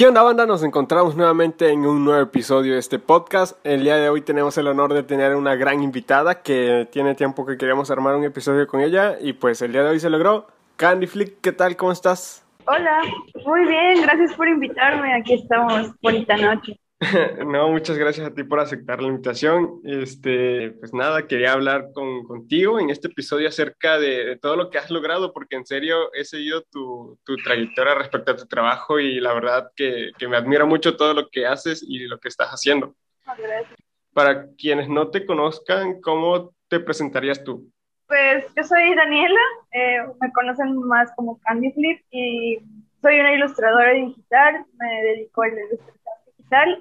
¿Qué onda banda? Nos encontramos nuevamente en un nuevo episodio de este podcast. El día de hoy tenemos el honor de tener una gran invitada que tiene tiempo que queríamos armar un episodio con ella y pues el día de hoy se logró. Candy Flick, ¿qué tal? ¿Cómo estás? Hola, muy bien, gracias por invitarme. Aquí estamos, bonita noche. no, muchas gracias a ti por aceptar la invitación. Este, pues nada, quería hablar con, contigo en este episodio acerca de, todo lo que has logrado, porque en serio he seguido tu, tu trayectoria respecto a tu trabajo y la verdad que, que, me admira mucho todo lo que haces y lo que estás haciendo. Gracias. Para quienes no te conozcan, ¿cómo te presentarías tú? Pues yo soy Daniela, eh, me conocen más como Candy Flip y soy una ilustradora digital, me dedico a la ilustración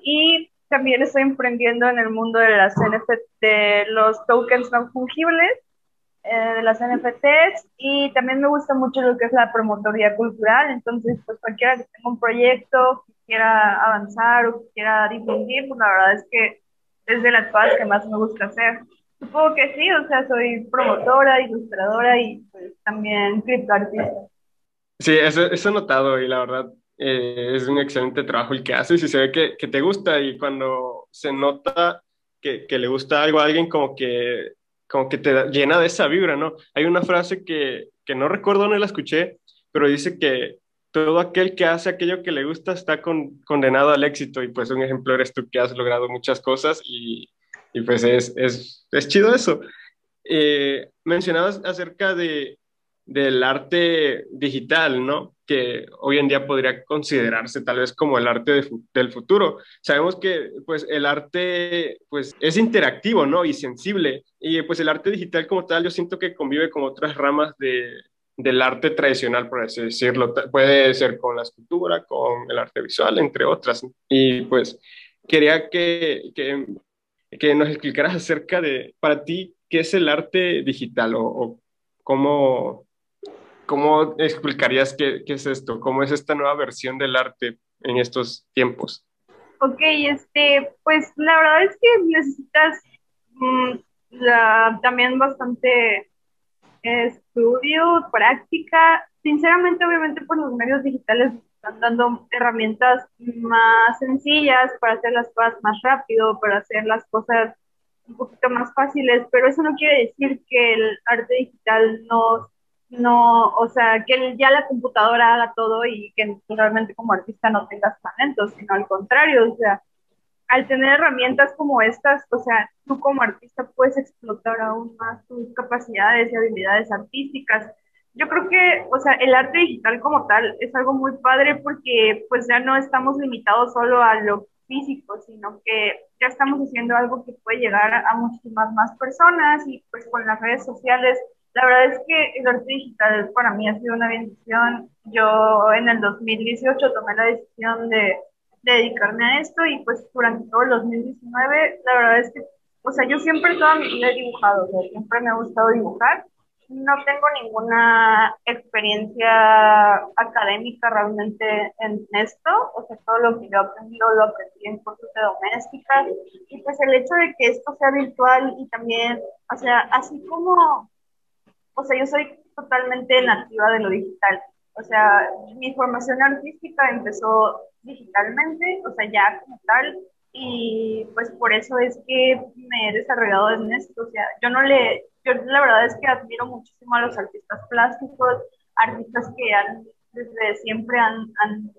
y también estoy emprendiendo en el mundo de las NFT, de los tokens no fungibles, eh, de las NFTs y también me gusta mucho lo que es la promotoría cultural, entonces pues cualquiera que tenga un proyecto, que quiera avanzar o que quiera difundir, pues la verdad es que es de las cosas que más me gusta hacer. Supongo que sí, o sea, soy promotora, ilustradora y pues también criptoartista. Sí, eso, eso he notado y la verdad eh, es un excelente trabajo el que haces y se ve que, te gusta y cuando se nota que, le gusta algo a alguien como que, como que te llena de esa vibra, ¿no? Hay una frase que, que no recuerdo dónde la escuché, pero dice que todo aquel que hace aquello que le gusta está con, condenado al éxito y pues un ejemplo eres tú que has logrado muchas cosas y, y pues es, es, es, chido eso. Eh, mencionabas acerca de, del arte digital, ¿no? Que hoy en día podría considerarse tal vez como el arte de, del futuro. Sabemos que pues el arte pues es interactivo, ¿no? Y sensible. Y pues el arte digital como tal yo siento que convive con otras ramas de, del arte tradicional, por así decirlo. Puede ser con la escultura, con el arte visual, entre otras. Y pues quería que, que, que nos explicaras acerca de, para ti, qué es el arte digital o, o cómo ¿Cómo explicarías qué, qué, es esto? ¿Cómo es esta nueva versión del arte en estos tiempos? Ok, este, pues la verdad es que necesitas la, también bastante estudio, práctica. Sinceramente, obviamente, por los medios digitales están dando herramientas más sencillas para hacer las cosas más rápido, para hacer las cosas un poquito más fáciles, pero eso no quiere decir que el arte digital no no, o sea, que ya la computadora haga todo y que realmente como artista no tengas talento, sino al contrario, o sea, al tener herramientas como estas, o sea, tú como artista puedes explotar aún más tus capacidades y habilidades artísticas. Yo creo que, o sea, el arte digital como tal es algo muy padre porque pues ya no estamos limitados solo a lo físico, sino que ya estamos haciendo algo que puede llegar a muchísimas más personas y pues con las redes sociales la verdad es que el arte digital para mí ha sido una bendición. Yo en el 2018 tomé la decisión de, dedicarme a esto y pues durante todo el 2019, la verdad es que, o sea, yo siempre toda mi vida he dibujado, o sea, siempre me ha gustado dibujar. No tengo ninguna experiencia académica realmente en esto, o sea, todo lo que yo he aprendido lo aprendí en cursos de doméstica y pues el hecho de que esto sea virtual y también, o sea, así como o sea, yo soy totalmente nativa de lo digital. O sea, mi formación artística empezó digitalmente, o sea, ya como tal, y pues por eso es que me he desarrollado en esto. O sea, yo no le, yo la verdad es que admiro muchísimo a los artistas plásticos, artistas que han, desde siempre han, han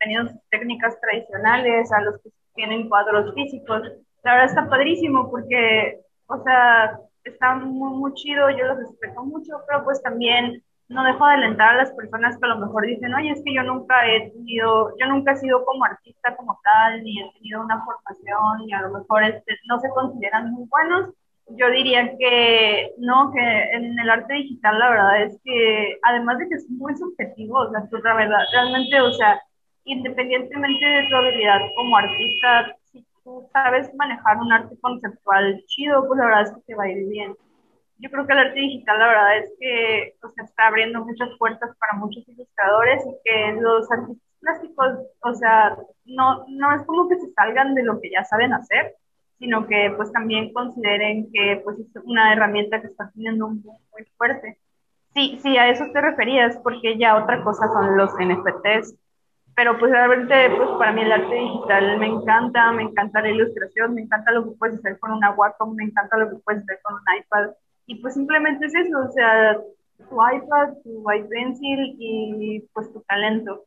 tenido sus técnicas tradicionales, a los que tienen cuadros físicos. La verdad está padrísimo porque, o sea, está muy, muy chido, yo los respeto mucho, pero pues también no dejo de alentar a las personas que a lo mejor dicen, oye, es que yo nunca he tenido, yo nunca he sido como artista como tal, ni he tenido una formación, y a lo mejor este, no se consideran muy buenos. Yo diría que no, que en el arte digital la verdad es que, además de que es muy subjetivo, o sea, tú la verdad, realmente, o sea, independientemente de tu habilidad como artista, tú sabes manejar un arte conceptual chido, pues la verdad es que te va a ir bien. Yo creo que el arte digital, la verdad es que o sea, está abriendo muchas puertas para muchos ilustradores y que los artistas plásticos, o sea, no, no es como que se salgan de lo que ya saben hacer, sino que pues también consideren que pues es una herramienta que está teniendo un boom muy fuerte. Sí, sí, a eso te referías, porque ya otra cosa son los NFTs. Pero pues realmente pues para mí el arte digital me encanta, me encanta la ilustración, me encanta lo que puedes hacer con una Wacom, me encanta lo que puedes hacer con un iPad y pues simplemente es eso, o sea, tu iPad, tu iPencil y pues tu talento.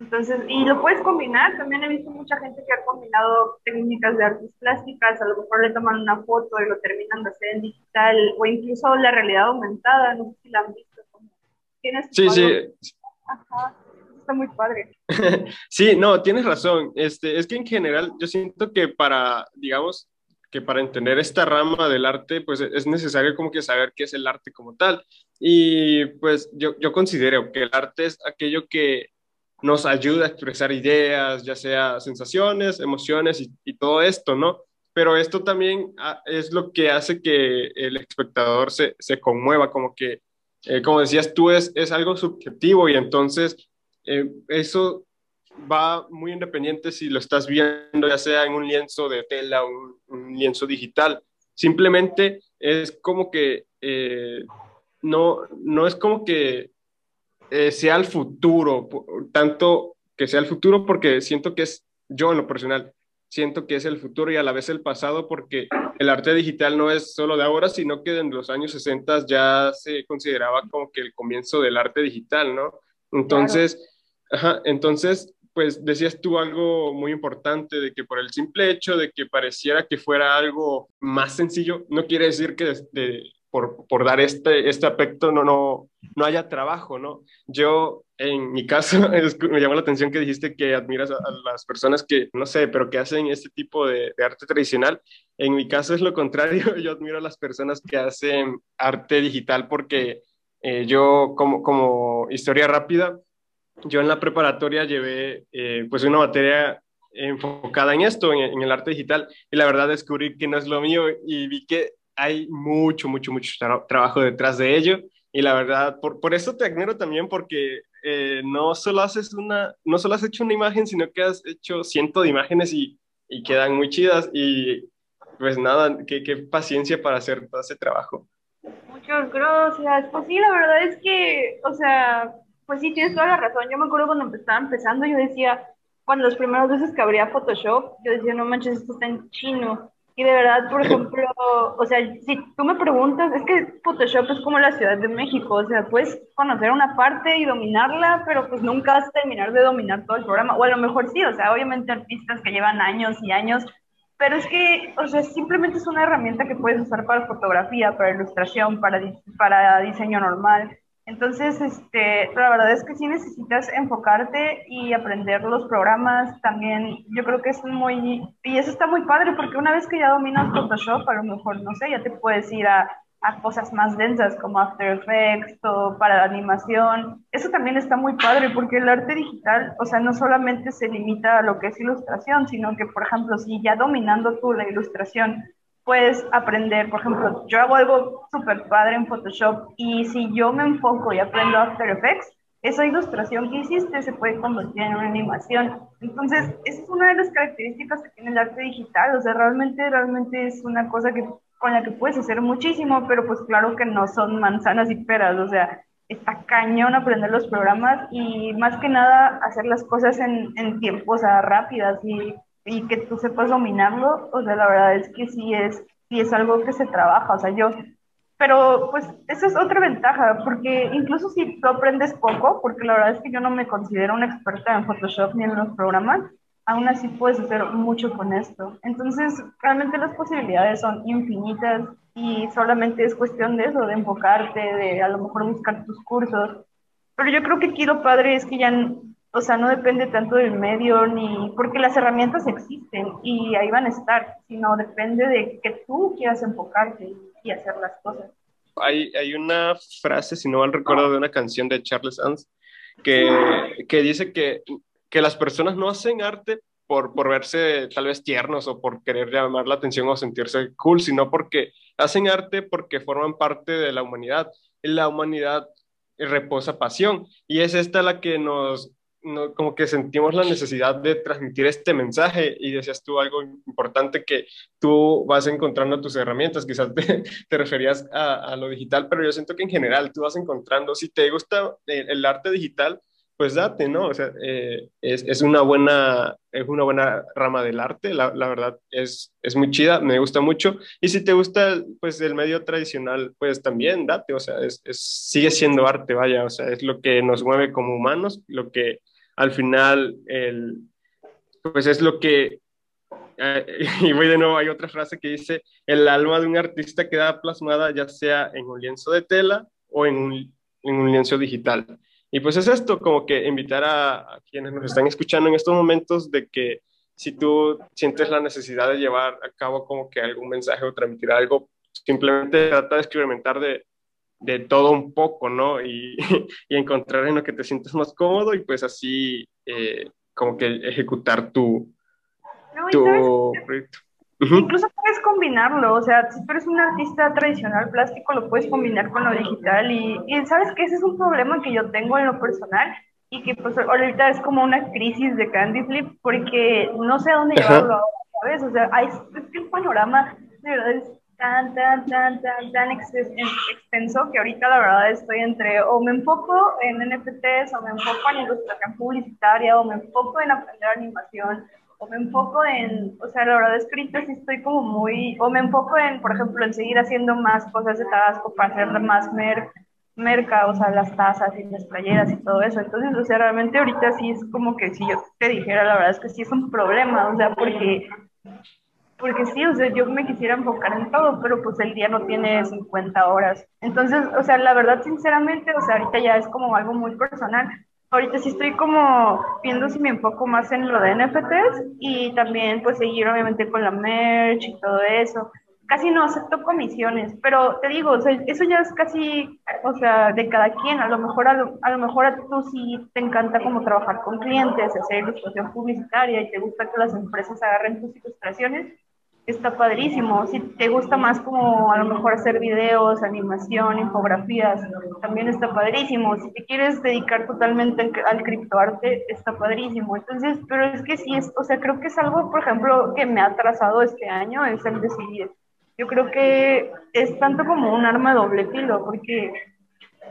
Entonces, y lo puedes combinar, también he visto mucha gente que ha combinado técnicas de artes plásticas, a lo mejor le toman una foto y lo terminan de hacer en digital, o incluso la realidad aumentada, no sé si la han visto. ¿Tienes sí, sí. Ajá, está muy padre. sí, no, tienes razón. Este, es que en general yo siento que para, digamos, que para entender esta rama del arte, pues es necesario como que saber qué es el arte como tal. Y pues yo, yo considero que el arte es aquello que nos ayuda a expresar ideas, ya sea sensaciones, emociones y, todo esto, ¿no? Pero esto también ah, es lo que hace que el espectador se, se conmueva, como que, eh, como decías tú, es, es algo subjetivo y entonces eh, eso va muy independiente si lo estás viendo, ya sea en un lienzo de tela o un, lienzo digital. Simplemente es como que eh, no, no es como que eh, sea el futuro, tanto que sea el futuro porque siento que es, yo en lo personal, siento que es el futuro y a la vez el pasado porque el arte digital no es solo de ahora, sino que en los años 60 ya se consideraba como que el comienzo del arte digital, ¿no? Entonces, ajá, entonces, pues decías tú algo muy importante de que por el simple hecho de que pareciera que fuera algo más sencillo, no quiere decir que de, por, por, dar este, este aspecto no, no, no haya trabajo, ¿no? Yo, en mi caso, me llamó la atención que dijiste que admiras a, las personas que, no sé, pero que hacen este tipo de, arte tradicional. En mi caso es lo contrario, yo admiro a las personas que hacen arte digital porque eh, yo, como, como historia rápida, yo en la preparatoria llevé eh, pues una materia enfocada en esto, en, el arte digital, y la verdad descubrí que no es lo mío y vi que hay mucho, mucho, mucho trabajo detrás de ello. Y la verdad, por, por eso te admiro también porque eh, no solo haces una, no solo has hecho una imagen, sino que has hecho cientos de imágenes y, y quedan muy chidas. Y pues nada, qué, qué paciencia para hacer todo ese trabajo. Muchas gracias. Pues sí, la verdad es que, o sea, pues sí, tienes toda la razón. Yo me acuerdo cuando estaba empezando, yo decía, cuando los primeros veces que abría Photoshop, yo decía, no manches, esto está en chino. Y de verdad, por ejemplo, o sea, si tú me preguntas, es que Photoshop es como la Ciudad de México, o sea, puedes conocer una parte y dominarla, pero pues nunca vas a terminar de dominar todo el programa, o a lo mejor sí, o sea, obviamente artistas que llevan años y años, pero es que, o sea, simplemente es una herramienta que puedes usar para fotografía, para ilustración, para, para diseño normal. Entonces, este, la verdad es que sí necesitas enfocarte y aprender los programas. También yo creo que es muy, y eso está muy padre porque una vez que ya dominas Photoshop, a lo mejor, no sé, ya te puedes ir a, a cosas más densas como After Effects o para la animación. Eso también está muy padre porque el arte digital, o sea, no solamente se limita a lo que es ilustración, sino que, por ejemplo, si ya dominando tú la ilustración, puedes aprender, por ejemplo, yo hago algo súper padre en Photoshop y si yo me enfoco y aprendo After Effects, esa ilustración que hiciste se puede convertir en una animación. Entonces, esa es una de las características que tiene el arte digital, o sea, realmente, realmente es una cosa que, con la que puedes hacer muchísimo, pero pues claro que no son manzanas y peras, o sea, está cañón aprender los programas y más que nada hacer las cosas en, en tiempos rápidas y y que tú sepas dominarlo, o sea, la verdad es que sí es, sí es algo que se trabaja, o sea, yo, pero pues esa es otra ventaja, porque incluso si tú aprendes poco, porque la verdad es que yo no me considero una experta en Photoshop ni en los programas, aún así puedes hacer mucho con esto. Entonces, realmente las posibilidades son infinitas y solamente es cuestión de eso, de enfocarte, de a lo mejor buscar tus cursos. Pero yo creo que aquí lo padre es que ya o sea, no depende tanto del medio ni porque las herramientas existen y ahí van a estar, sino depende de que tú quieras enfocarte y hacer las cosas. Hay, una frase, si no mal recuerdo, de una canción de Charles Ans que, que dice que, que las personas no hacen arte por, por verse tal vez tiernos o por querer llamar la atención o sentirse cool, sino porque hacen arte porque forman parte de la humanidad. la humanidad reposa pasión y es esta la que nos no, como que sentimos la necesidad de transmitir este mensaje y decías tú algo importante que tú vas encontrando tus herramientas, quizás te, te referías a, a, lo digital, pero yo siento que en general tú vas encontrando, si te gusta el, arte digital, pues date, ¿no? O sea, eh, es, una buena, es una buena rama del arte, la, la, verdad es, es muy chida, me gusta mucho. Y si te gusta, pues, el medio tradicional, pues también date, o sea, es, sigue siendo arte, vaya, o sea, es lo que nos mueve como humanos, lo que al final, el, pues es lo que, eh, y voy de nuevo, hay otra frase que dice, el alma de un artista queda plasmada ya sea en un lienzo de tela o en un, en un lienzo digital. Y pues es esto, como que invitar a, quienes nos están escuchando en estos momentos de que si tú sientes la necesidad de llevar a cabo como que algún mensaje o transmitir algo, simplemente trata de experimentar de, de todo un poco, ¿no? Y, y, encontrar en lo que te sientes más cómodo y pues así eh, como que ejecutar tu, tu proyecto. Incluso puedes combinarlo, o sea, si tú eres un artista tradicional plástico, lo puedes combinar con lo digital y, y sabes que ese es un problema que yo tengo en lo personal y que pues ahorita es como una crisis de Candy Flip porque no sé a dónde llevarlo ahora, ¿sabes? O sea, hay, es que el panorama de verdad es tan, tan, tan, tan, tan extenso que ahorita la verdad estoy entre o me enfoco en NFTs o me enfoco en ilustración publicitaria o me enfoco en aprender animación o me enfoco en, o sea, la verdad es que ahorita sí estoy como muy, o me enfoco en, por ejemplo, en seguir haciendo más cosas de Tabasco para hacer más mer, merca, o sea, las tazas y las playeras y todo eso. Entonces, o sea, realmente ahorita sí es como que si yo te dijera, la verdad es que sí es un problema, o sea, porque, porque sí, o sea, yo me quisiera enfocar en todo, pero pues el día no tiene 50 horas. Entonces, o sea, la verdad, sinceramente, o sea, ahorita ya es como algo muy personal ahorita sí estoy como viendo si me enfoco más en lo de NFTs y también pues seguir obviamente con la merch y todo eso. Casi no acepto comisiones, pero te digo, eso ya es casi, o sea, de cada quien. A lo mejor a lo, a lo mejor a tú sí te encanta como trabajar con clientes, hacer ilustración publicitaria y te gusta que las empresas agarren tus ilustraciones está padrísimo. Si te gusta más como a lo mejor hacer videos, animación, infografías, también está padrísimo. Si te quieres dedicar totalmente al, criptoarte, está padrísimo. Entonces, pero es que sí, es, o sea, creo que es algo, por ejemplo, que me ha atrasado este año, es el decidir. Yo creo que es tanto como un arma doble filo, porque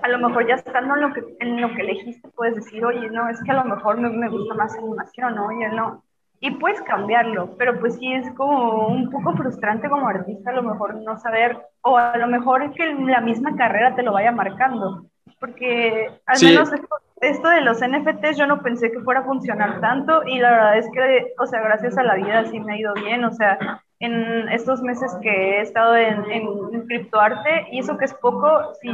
a lo mejor ya estando en lo que, en lo que elegiste, puedes decir, oye, no, es que a lo mejor me, me gusta más animación, oye, no y puedes cambiarlo, pero pues sí es como un poco frustrante como artista a lo mejor no saber, o a lo mejor es que la misma carrera te lo vaya marcando, porque al menos esto, de los NFTs yo no pensé que fuera a funcionar tanto y la verdad es que, o sea, gracias a la vida sí me ha ido bien, o sea, en estos meses que he estado en, en, criptoarte, y eso que es poco, sí,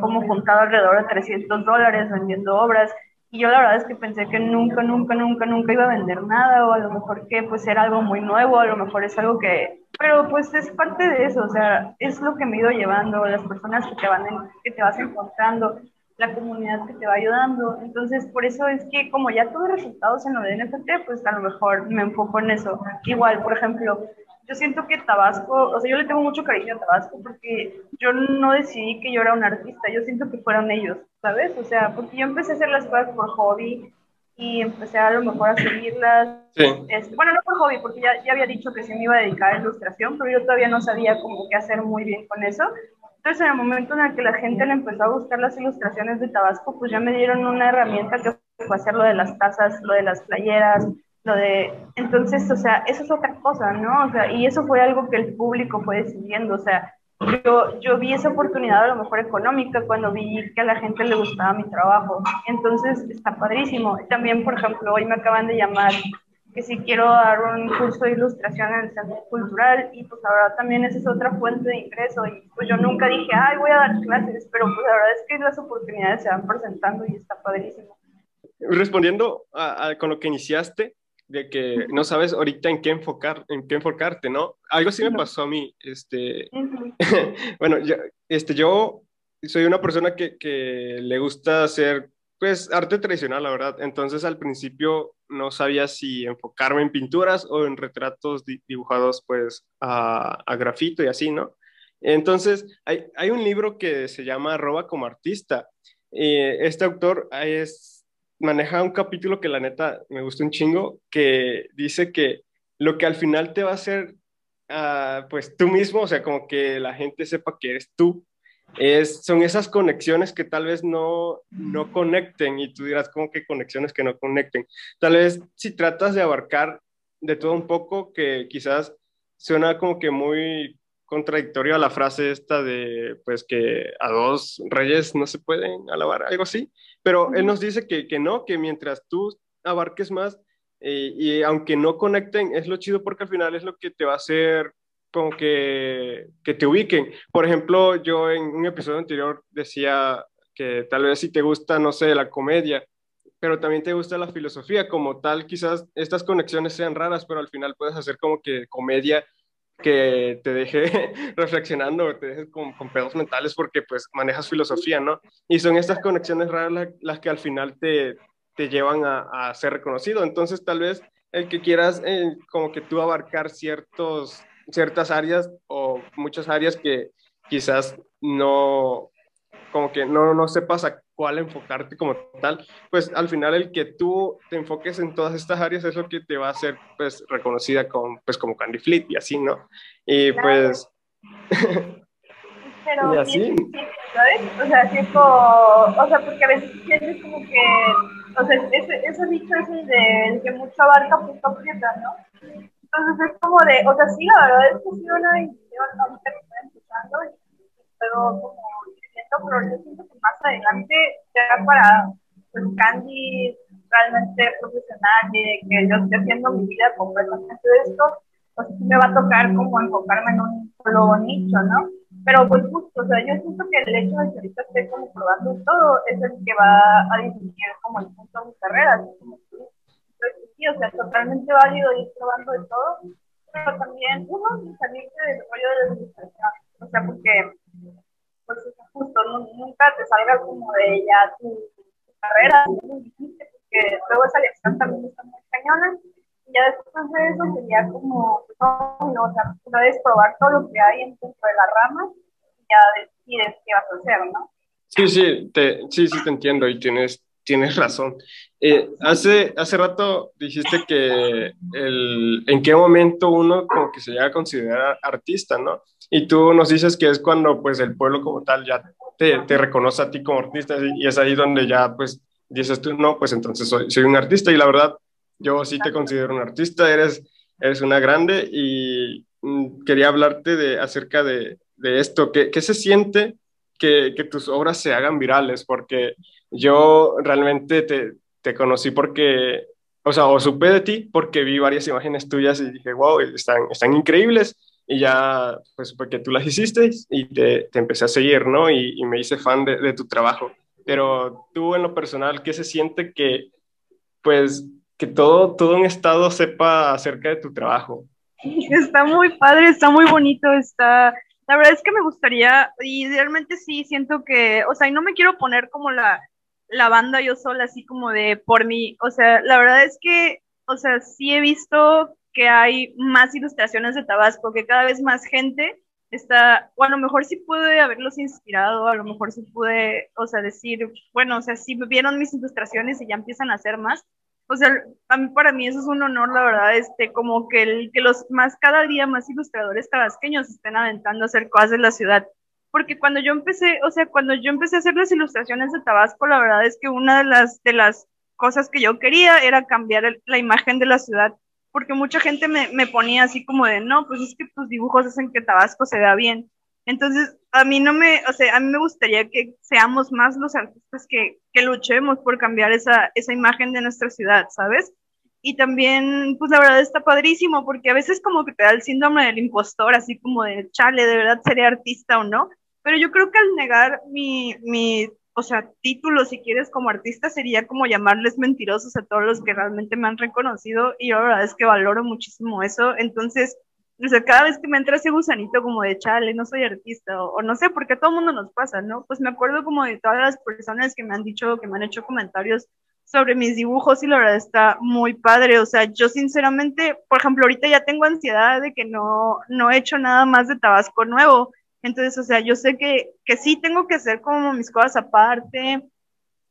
como juntado alrededor de 300 dólares vendiendo obras, y yo la verdad es que pensé que nunca, nunca, nunca, nunca iba a vender nada, o a lo mejor que pues era algo muy nuevo, a lo mejor es algo que, pero pues es parte de eso, o sea, es lo que me he ido llevando, las personas que te, van que te vas encontrando, la comunidad que te va ayudando. Entonces, por eso es que como ya tuve resultados en lo de NFT, pues a lo mejor me enfoco en eso. Igual, por ejemplo, yo siento que Tabasco, o sea, yo le tengo mucho cariño a Tabasco porque yo no decidí que yo era un artista, yo siento que fueron ellos, ¿sabes? O sea, porque yo empecé a hacer las cosas por hobby y empecé a, lo mejor a seguirlas. Sí. Este, bueno, no por hobby, porque ya, ya había dicho que sí me iba a dedicar a ilustración, pero yo todavía no sabía cómo qué hacer muy bien con eso. Entonces, en el momento en el que la gente le empezó a buscar las ilustraciones de Tabasco, pues ya me dieron una herramienta que fue hacer lo de las tazas, lo de las playeras, lo de, entonces, o sea, eso es otra cosa, ¿no? O sea, y eso fue algo que el público fue decidiendo, o sea, yo, yo vi esa oportunidad a lo mejor económica cuando vi que a la gente le gustaba mi trabajo, entonces está padrísimo. También, por ejemplo, hoy me acaban de llamar que si quiero dar un curso de ilustración en el Centro Cultural y pues ahora también esa es otra fuente de ingreso y pues yo nunca dije, ay, voy a dar clases, pero pues la verdad es que las oportunidades se van presentando y está padrísimo. Respondiendo a, con lo que iniciaste, de que no sabes ahorita en qué enfocar, en qué enfocarte, ¿no? Algo sí me pasó a mí, este, bueno, yo, este, yo soy una persona que, que, le gusta hacer, pues, arte tradicional, la verdad, entonces al principio no sabía si enfocarme en pinturas o en retratos dibujados, pues, a, a grafito y así, ¿no? Entonces, hay, hay un libro que se llama Roba como artista, y este autor es maneja un capítulo que la neta me gusta un chingo, que dice que lo que al final te va a hacer, uh, pues tú mismo, o sea, como que la gente sepa que eres tú, es, son esas conexiones que tal vez no, no conecten y tú dirás, ¿cómo que conexiones que no conecten? Tal vez si tratas de abarcar de todo un poco, que quizás suena como que muy contradictorio a la frase esta de, pues, que a dos reyes no se pueden alabar, algo así, pero él nos dice que, que no, que mientras tú abarques más, eh, y aunque no conecten, es lo chido porque al final es lo que te va a hacer como que, que te ubiquen. Por ejemplo, yo en un episodio anterior decía que tal vez si te gusta, no sé, la comedia, pero también te gusta la filosofía como tal, quizás estas conexiones sean raras, pero al final puedes hacer como que comedia que te deje reflexionando, te deje con, con, pedos mentales porque pues manejas filosofía, ¿no? Y son estas conexiones raras las, que al final te, te llevan a, ser reconocido. Entonces tal vez el que quieras eh, como que tú abarcar ciertos ciertas áreas o muchas áreas que quizás no, como que no, no sepas a cuál enfocarte como tal, pues al final el que tú te enfoques en todas estas áreas es lo que te va a hacer pues reconocida con, pues, como Candy Flip y así, ¿no? Y pues... Pero y así. ¿sabes? O sea, como, o sea, porque a veces sientes como que, o sea, ese, ese dicho es el de que mucho abarca, poco aprieta, ¿no? Entonces es como de, o sea, sí, la verdad es que sí una decisión ahorita que estoy empezando y puedo como pero yo siento que más adelante, ya para pues Candy realmente profesional y que yo esté haciendo mi vida completamente de esto, pues sí me va a tocar como enfocarme en un solo nicho, ¿no? Pero pues justo, o sea, yo siento que el hecho de que ahorita esté como probando todo es el que va a definir como el punto de mi carrera, así como sí, o sea, totalmente válido ir probando de todo, pero también uno salirse del rollo de la ilustración, o sea, porque pues justo, nunca te salga como de ya tu, carrera, es muy difícil, porque luego esa lección también está muy cañona, y ya después de eso sería como, no, o sea, puedes probar todo lo que hay dentro de la rama, y ya decides qué vas a hacer, ¿no? Sí, sí, te, sí, sí te entiendo y tienes tienes razón. Eh, hace, hace rato dijiste que el, en qué momento uno como que se llega a considerar artista, ¿no? Y tú nos dices que es cuando pues el pueblo como tal ya te, te reconoce a ti como artista y es ahí donde ya pues dices tú, no, pues entonces soy, soy un artista y la verdad yo sí te considero un artista, eres, eres una grande y mm, quería hablarte de, acerca de, de esto, ¿qué, qué se siente que, que tus obras se hagan virales? Porque yo realmente te, te conocí porque, o sea, o supe de ti porque vi varias imágenes tuyas y dije, wow, están, están increíbles. Y ya, pues, porque tú las hiciste y te, te empecé a seguir, ¿no? Y, y me hice fan de, de, tu trabajo. Pero tú, en lo personal, ¿qué se siente que, pues, que todo, todo un estado sepa acerca de tu trabajo? Está muy padre, está muy bonito, está... La verdad es que me gustaría, y realmente sí, siento que, o sea, y no me quiero poner como la, la banda yo sola, así como de por mí. O sea, la verdad es que, o sea, sí he visto que hay más ilustraciones de Tabasco, que cada vez más gente está, o a lo mejor sí pude haberlos inspirado, a lo mejor sí pude, o sea, decir, bueno, o sea, sí vieron mis ilustraciones y ya empiezan a hacer más. O sea, a mí, para mí eso es un honor, la verdad, este, como que, el, que los más, cada día más ilustradores tabasqueños estén aventando a hacer cosas en la ciudad porque cuando yo empecé, o sea, cuando yo empecé a hacer las ilustraciones de Tabasco, la verdad es que una de las, de las cosas que yo quería era cambiar la imagen de la ciudad, porque mucha gente me, me, ponía así como de, no, pues es que tus dibujos hacen que Tabasco se vea bien. Entonces, a mí no me, o sea, a mí me gustaría que seamos más los artistas que, que luchemos por cambiar esa, esa imagen de nuestra ciudad, ¿sabes? Y también, pues la verdad está padrísimo, porque a veces como que te da el síndrome del impostor, así como de, chale, ¿de verdad seré artista o no? Pero yo creo que al negar mi, mi, o sea, título, si quieres, como artista, sería como llamarles mentirosos a todos los que realmente me han reconocido y yo la verdad es que valoro muchísimo eso. Entonces, o sea, cada vez que me entra ese gusanito como de chale, no soy artista, o, o, no sé, porque a todo mundo nos pasa, ¿no? Pues me acuerdo como de todas las personas que me han dicho, que me han hecho comentarios sobre mis dibujos y la verdad está muy padre. O sea, yo sinceramente, por ejemplo, ahorita ya tengo ansiedad de que no, no he hecho nada más de Tabasco nuevo. Entonces, o sea, yo sé que, que sí tengo que hacer como mis cosas aparte,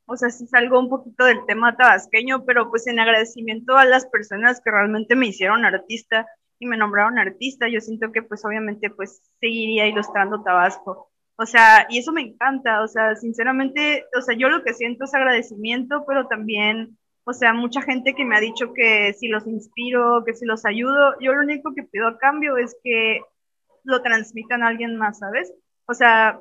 o sea, sí salgo un poquito del tema tabasqueño, pero pues en agradecimiento a las personas que realmente me hicieron artista y me nombraron artista, yo siento que pues obviamente pues seguiría ilustrando Tabasco. O sea, y eso me encanta, o sea, sinceramente, o sea, yo lo que siento es agradecimiento, pero también, o sea, mucha gente que me ha dicho que si los inspiro, que si los ayudo, yo lo único que pido a cambio es que lo transmitan a alguien más, ¿sabes? O sea,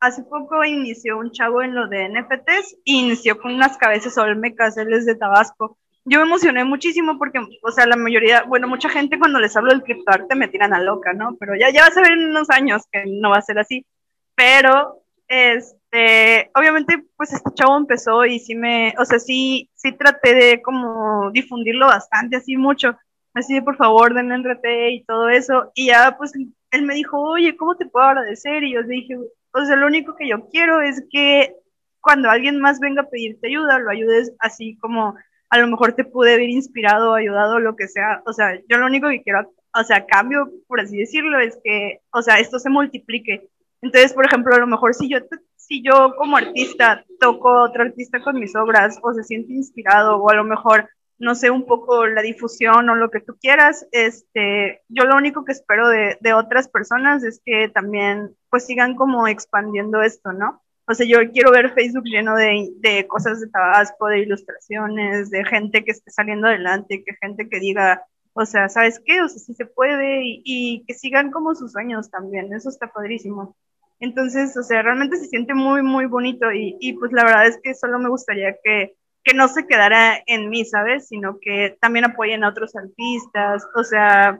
hace poco inició un chavo en lo de NFTs y inició con unas cabezas olmecas, él es de Tabasco. Yo me emocioné muchísimo porque, o sea, la mayoría, bueno, mucha gente cuando les hablo del criptoarte me tiran a loca, ¿no? Pero ya, ya vas a ver en unos años que no va a ser así. Pero, este, obviamente, pues este chavo empezó y sí me, o sea, sí, sí traté de como difundirlo bastante, así mucho. Así de, por favor, denle RT y todo eso. Y ya, pues, él me dijo, oye, ¿cómo te puedo agradecer? Y yo dije, o sea, lo único que yo quiero es que cuando alguien más venga a pedirte ayuda, lo ayudes así como a lo mejor te pude haber inspirado, ayudado, lo que sea. O sea, yo lo único que quiero, o sea, cambio, por así decirlo, es que, o sea, esto se multiplique. Entonces, por ejemplo, a lo mejor si yo, si yo como artista toco a otro artista con mis obras o se siente inspirado o a lo mejor no sé, un poco la difusión o lo que tú quieras. Este, yo lo único que espero de, de, otras personas es que también pues sigan como expandiendo esto, ¿no? O sea, yo quiero ver Facebook lleno de, de cosas de Tabasco, de ilustraciones, de gente que esté saliendo adelante, que gente que diga, o sea, ¿sabes qué? O sea, sí se puede y, que sigan como sus sueños también, eso está padrísimo. Entonces, o sea, realmente se siente muy, muy bonito y pues la verdad es que solo me gustaría que que no se quedara en mí, ¿sabes? Sino que también apoyen a otros artistas. O sea,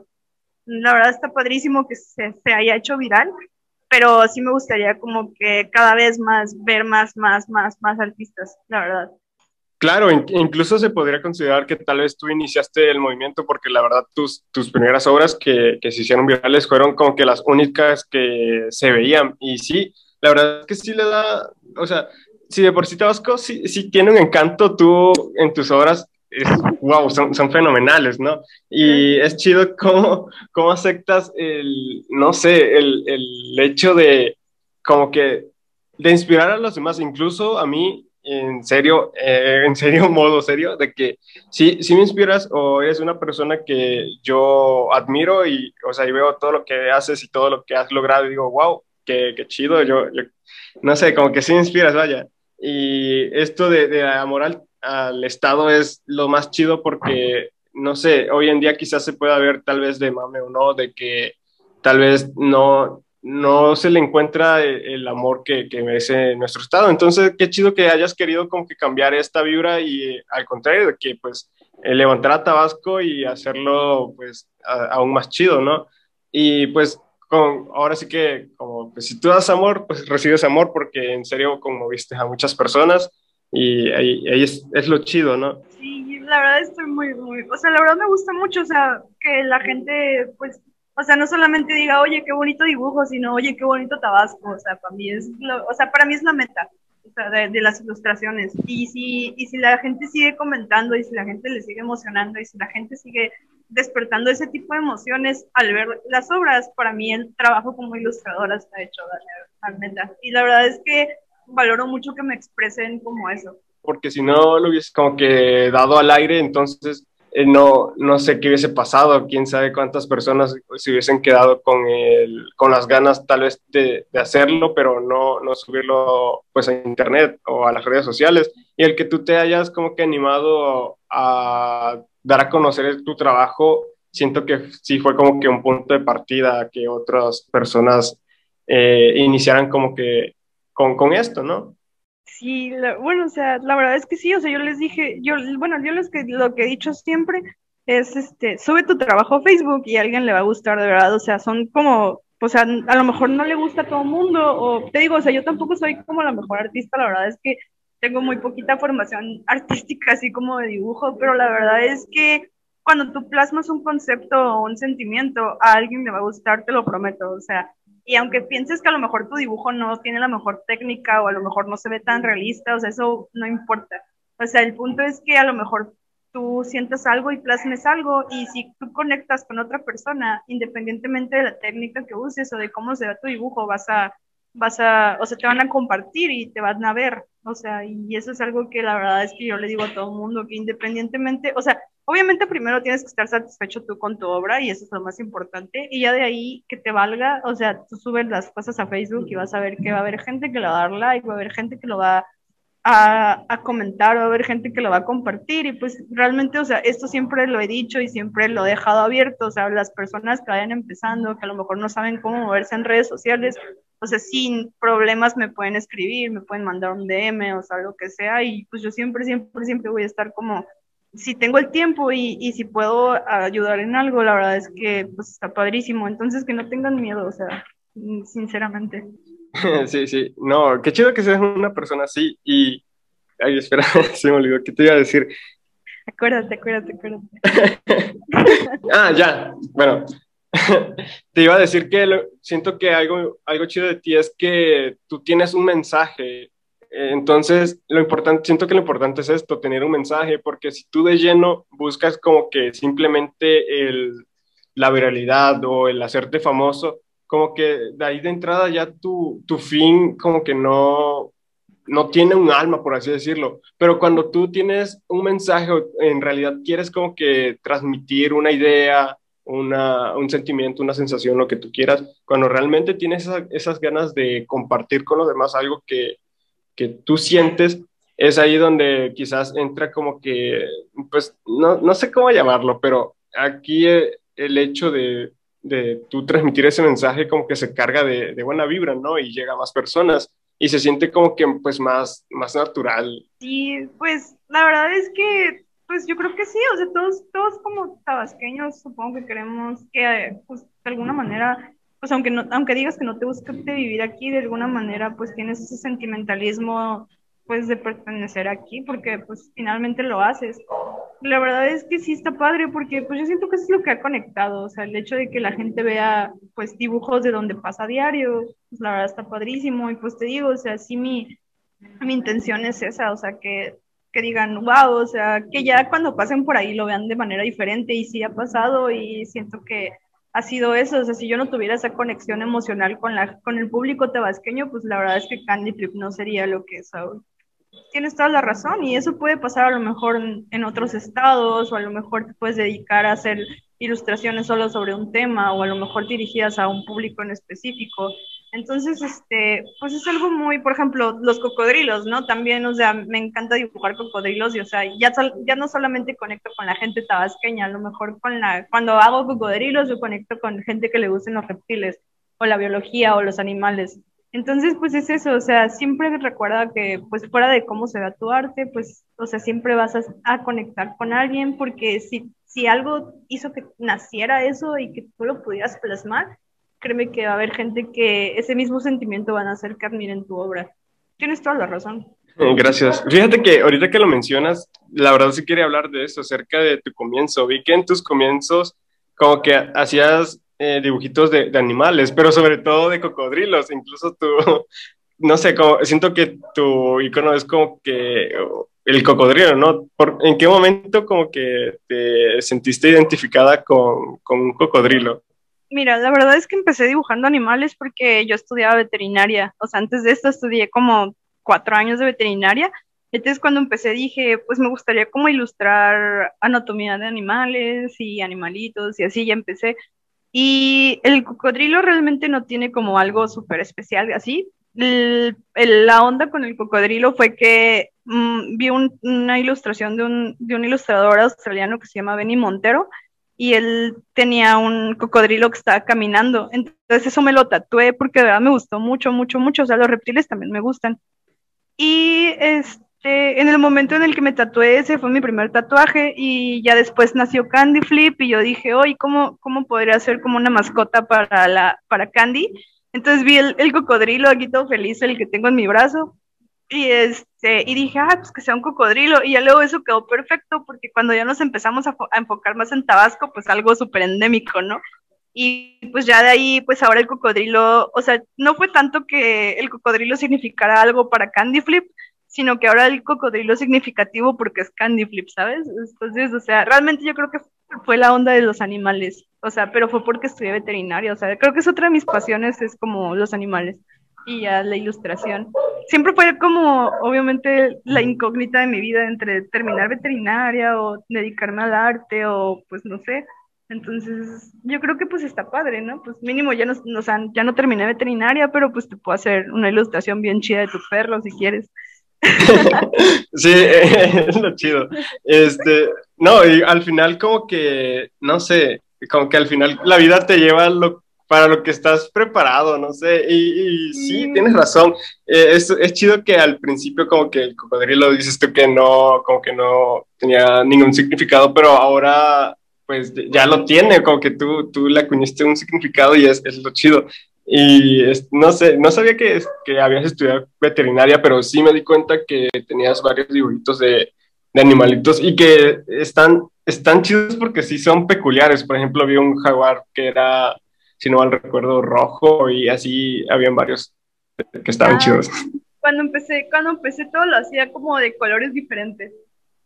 la verdad está padrísimo que se, se, haya hecho viral, pero sí me gustaría como que cada vez más ver más, más, más, más artistas, la verdad. Claro, incluso se podría considerar que tal vez tú iniciaste el movimiento porque la verdad tus, tus primeras obras que, que se hicieron virales fueron como que las únicas que se veían. Y sí, la verdad es que sí le da, o sea, sí, de por sí Tabasco sí, sí tiene un encanto, tú en tus obras, es, wow, son, son fenomenales, ¿no? Y es chido cómo, cómo aceptas el, no sé, el, el hecho de como que de inspirar a los demás, incluso a mí, en serio, eh, en serio, modo serio, de que sí, sí me inspiras o eres una persona que yo admiro y, o sea, y veo todo lo que haces y todo lo que has logrado y digo, wow, qué, qué chido, yo, yo, no sé, como que sí me inspiras, vaya. Y esto de, de amor al, al, Estado es lo más chido porque, no sé, hoy en día quizás se pueda ver tal vez de mame o no, de que tal vez no, no se le encuentra el, amor que, que, merece nuestro Estado. Entonces, qué chido que hayas querido como que cambiar esta vibra y al contrario, que pues levantar a Tabasco y hacerlo pues aún más chido, ¿no? Y pues con, ahora sí que, como, pues, si tú das amor, pues recibes amor porque en serio conmoviste a muchas personas y ahí, es, es, lo chido, ¿no? Sí, la verdad estoy muy, muy, o sea, la verdad me gusta mucho, o sea, que la gente, pues, o sea, no solamente diga, oye, qué bonito dibujo, sino, oye, qué bonito Tabasco, o sea, para mí es, lo, o sea, para mí es la meta. De, de, las ilustraciones. Y si, y si la gente sigue comentando y si la gente le sigue emocionando y si la gente sigue despertando ese tipo de emociones al ver las obras. Para mí el trabajo como ilustradora está hecho, realmente. Y la verdad es que valoro mucho que me expresen como eso. Porque si no lo hubiese como que dado al aire, entonces no, no sé qué hubiese pasado, quién sabe cuántas personas se hubiesen quedado con, el, con las ganas tal vez de, de, hacerlo, pero no, no subirlo pues a internet o a las redes sociales. Y el que tú te hayas como que animado a dar a conocer tu trabajo, siento que sí fue como que un punto de partida que otras personas eh, iniciaran como que con, con esto, ¿no? Sí, bueno, o sea, la verdad es que sí, o sea, yo les dije, yo, bueno, yo les que, lo que he dicho siempre es, este, sube tu trabajo a Facebook y a alguien le va a gustar, de verdad, o sea, son como, o sea, a lo mejor no le gusta a todo el mundo, o te digo, o sea, yo tampoco soy como la mejor artista, la verdad es que tengo muy poquita formación artística, así como de dibujo, pero la verdad es que cuando tú plasmas un concepto o un sentimiento, a alguien le va a gustar, te lo prometo, o sea, y aunque pienses que a lo mejor tu dibujo no tiene la mejor técnica o a lo mejor no se ve tan realista, o sea, eso no importa. O sea, el punto es que a lo mejor tú sientes algo y plasmes algo y si tú conectas con otra persona, independientemente de la técnica que uses o de cómo se ve tu dibujo, vas a vas a, o sea, te van a compartir y te van a ver, o sea, y eso es algo que la verdad es que yo le digo a todo el mundo, que independientemente, o sea, obviamente primero tienes que estar satisfecho tú con tu obra y eso es lo más importante y ya de ahí que te valga, o sea, tú subes las cosas a Facebook y vas a ver que va a haber gente que le va a dar like, va a haber gente que lo va a, a, comentar, va a haber gente que lo va a compartir y pues realmente, o sea, esto siempre lo he dicho y siempre lo he dejado abierto, o sea, las personas que vayan empezando, que a lo mejor no saben cómo moverse en redes sociales, o sea, sin problemas me pueden escribir, me pueden mandar un DM, o sea, lo que sea, y pues yo siempre, siempre, siempre voy a estar como, si tengo el tiempo y, y si puedo ayudar en algo, la verdad es que pues está padrísimo, entonces que no tengan miedo, o sea, sinceramente. Sí, sí, no, qué chido que seas una persona así y, ay, espera, se me olvidó, ¿qué te iba a decir? Acuérdate, acuérdate, acuérdate. ah, ya, bueno, te iba a decir que siento que algo, algo chido de ti es que tú tienes un mensaje. Entonces, lo importante, siento que lo importante es esto, tener un mensaje, porque si tú de lleno buscas como que simplemente el, la viralidad o el hacerte famoso, como que de ahí de entrada ya tu, tu fin como que no, no tiene un alma, por así decirlo. Pero cuando tú tienes un mensaje, en realidad quieres como que transmitir una idea, una, un sentimiento, una sensación, lo que tú quieras, cuando realmente tienes esas ganas de compartir con los demás algo que, que tú sientes, es ahí donde quizás entra como que, pues, no, no sé cómo llamarlo, pero aquí eh, el hecho de, de tú transmitir ese mensaje como que se carga de, de, buena vibra, ¿no? Y llega a más personas y se siente como que, pues, más, más natural. Sí, pues, la verdad es que pues yo creo que sí, o sea, todos, todos como tabasqueños supongo que queremos que, pues, de alguna manera, pues aunque, no, aunque digas que no te gusta vivir aquí, de alguna manera, pues tienes ese sentimentalismo, pues, de pertenecer aquí, porque, pues, finalmente lo haces. La verdad es que sí está padre, porque, pues, yo siento que es lo que ha conectado, o sea, el hecho de que la gente vea, pues, dibujos de donde pasa a diario, pues, la verdad está padrísimo, y pues te digo, o sea, sí mi, mi intención es esa, o sea, que que digan, wow, o sea, que ya cuando pasen por ahí lo vean de manera diferente y sí ha pasado y siento que ha sido eso, o sea, si yo no tuviera esa conexión emocional con, la, con el público tabasqueño, pues la verdad es que Candy Flip no sería lo que es ahora. Tienes toda la razón y eso puede pasar a lo mejor en, en otros estados o a lo mejor te puedes dedicar a hacer ilustraciones solo sobre un tema o a lo mejor dirigidas a un público en específico. Entonces, este, pues es algo muy, por ejemplo, los cocodrilos, ¿no? También, o sea, me encanta dibujar cocodrilos y, o sea, ya, ya no solamente conecto con la gente tabasqueña, a lo mejor con la, cuando hago cocodrilos yo conecto con gente que le gusten los reptiles o la biología o los animales. Entonces, pues es eso, o sea, siempre recuerda que, pues fuera de cómo se ve tu arte, pues, o sea, siempre vas a, a conectar con alguien porque si, si algo hizo que naciera eso y que tú lo pudieras plasmar, créeme que va a haber gente que ese mismo sentimiento van a hacer que admiren tu obra. Tienes toda la razón. Gracias. Fíjate que ahorita que lo mencionas, la verdad sí quería hablar de eso, acerca de tu comienzo. Vi que en tus comienzos como que hacías eh, dibujitos de, animales, pero sobre todo de cocodrilos. Incluso tú, no sé, siento que tu icono es como que el cocodrilo, ¿no? ¿Por, ¿En qué momento como que te sentiste identificada con un cocodrilo? Mira, la verdad es que empecé dibujando animales porque yo estudiaba veterinaria. O sea, antes de esto estudié como cuatro años de veterinaria. Entonces cuando empecé dije, pues me gustaría como ilustrar anatomía de animales y animalitos y así ya empecé. Y el cocodrilo realmente no tiene como algo súper especial así. La onda con el cocodrilo fue que mmm, vi un, una ilustración de un, de un ilustrador australiano que se llama Benny Montero y él tenía un cocodrilo que estaba caminando. Entonces eso me lo tatué porque de verdad me gustó mucho, mucho, mucho. O sea, los reptiles también me gustan. Y este, en el momento en el que me tatué, ese fue mi primer tatuaje y ya después nació Candy Flip y yo dije, oye, ¿cómo, ¿cómo podría ser como una mascota para, la, para Candy? Entonces vi el, el cocodrilo aquí todo feliz, el que tengo en mi brazo, y, este, y dije, ah, pues que sea un cocodrilo. Y ya luego eso quedó perfecto porque cuando ya nos empezamos a, a enfocar más en Tabasco, pues algo súper endémico, ¿no? Y pues ya de ahí, pues ahora el cocodrilo, o sea, no fue tanto que el cocodrilo significara algo para Candy Flip, sino que ahora el cocodrilo es significativo porque es Candy Flip, ¿sabes? Entonces, o sea, realmente yo creo que fue la onda de los animales, o sea, pero fue porque estudié veterinaria, o sea, creo que es otra de mis pasiones, es como los animales. Y ya la ilustración. Siempre fue como, obviamente, la incógnita de mi vida entre terminar veterinaria o dedicarme al arte o pues no sé. Entonces, yo creo que pues está padre, ¿no? Pues mínimo ya no, o sea, ya no terminé veterinaria, pero pues te puedo hacer una ilustración bien chida de tu perro si quieres. sí, es lo chido. Este, no, y al final como que, no sé, como que al final la vida te lleva lo, para lo que estás preparado, no sé, y, sí, tienes razón. Eh, es, es, chido que al principio como que el cocodrilo dices tú que no, como que no tenía ningún significado, pero ahora pues ya lo tiene, como que tú, tú le acuñaste un significado y es, es lo chido. Y no sé, no sabía que, que habías estudiado veterinaria, pero sí me di cuenta que tenías varios dibujitos de, de animalitos y que están, están chidos porque sí son peculiares. Por ejemplo, vi un jaguar que era, si no mal recuerdo, rojo y así habían varios que estaban ah, chidos. Cuando empecé, cuando empecé todo lo hacía como de colores diferentes.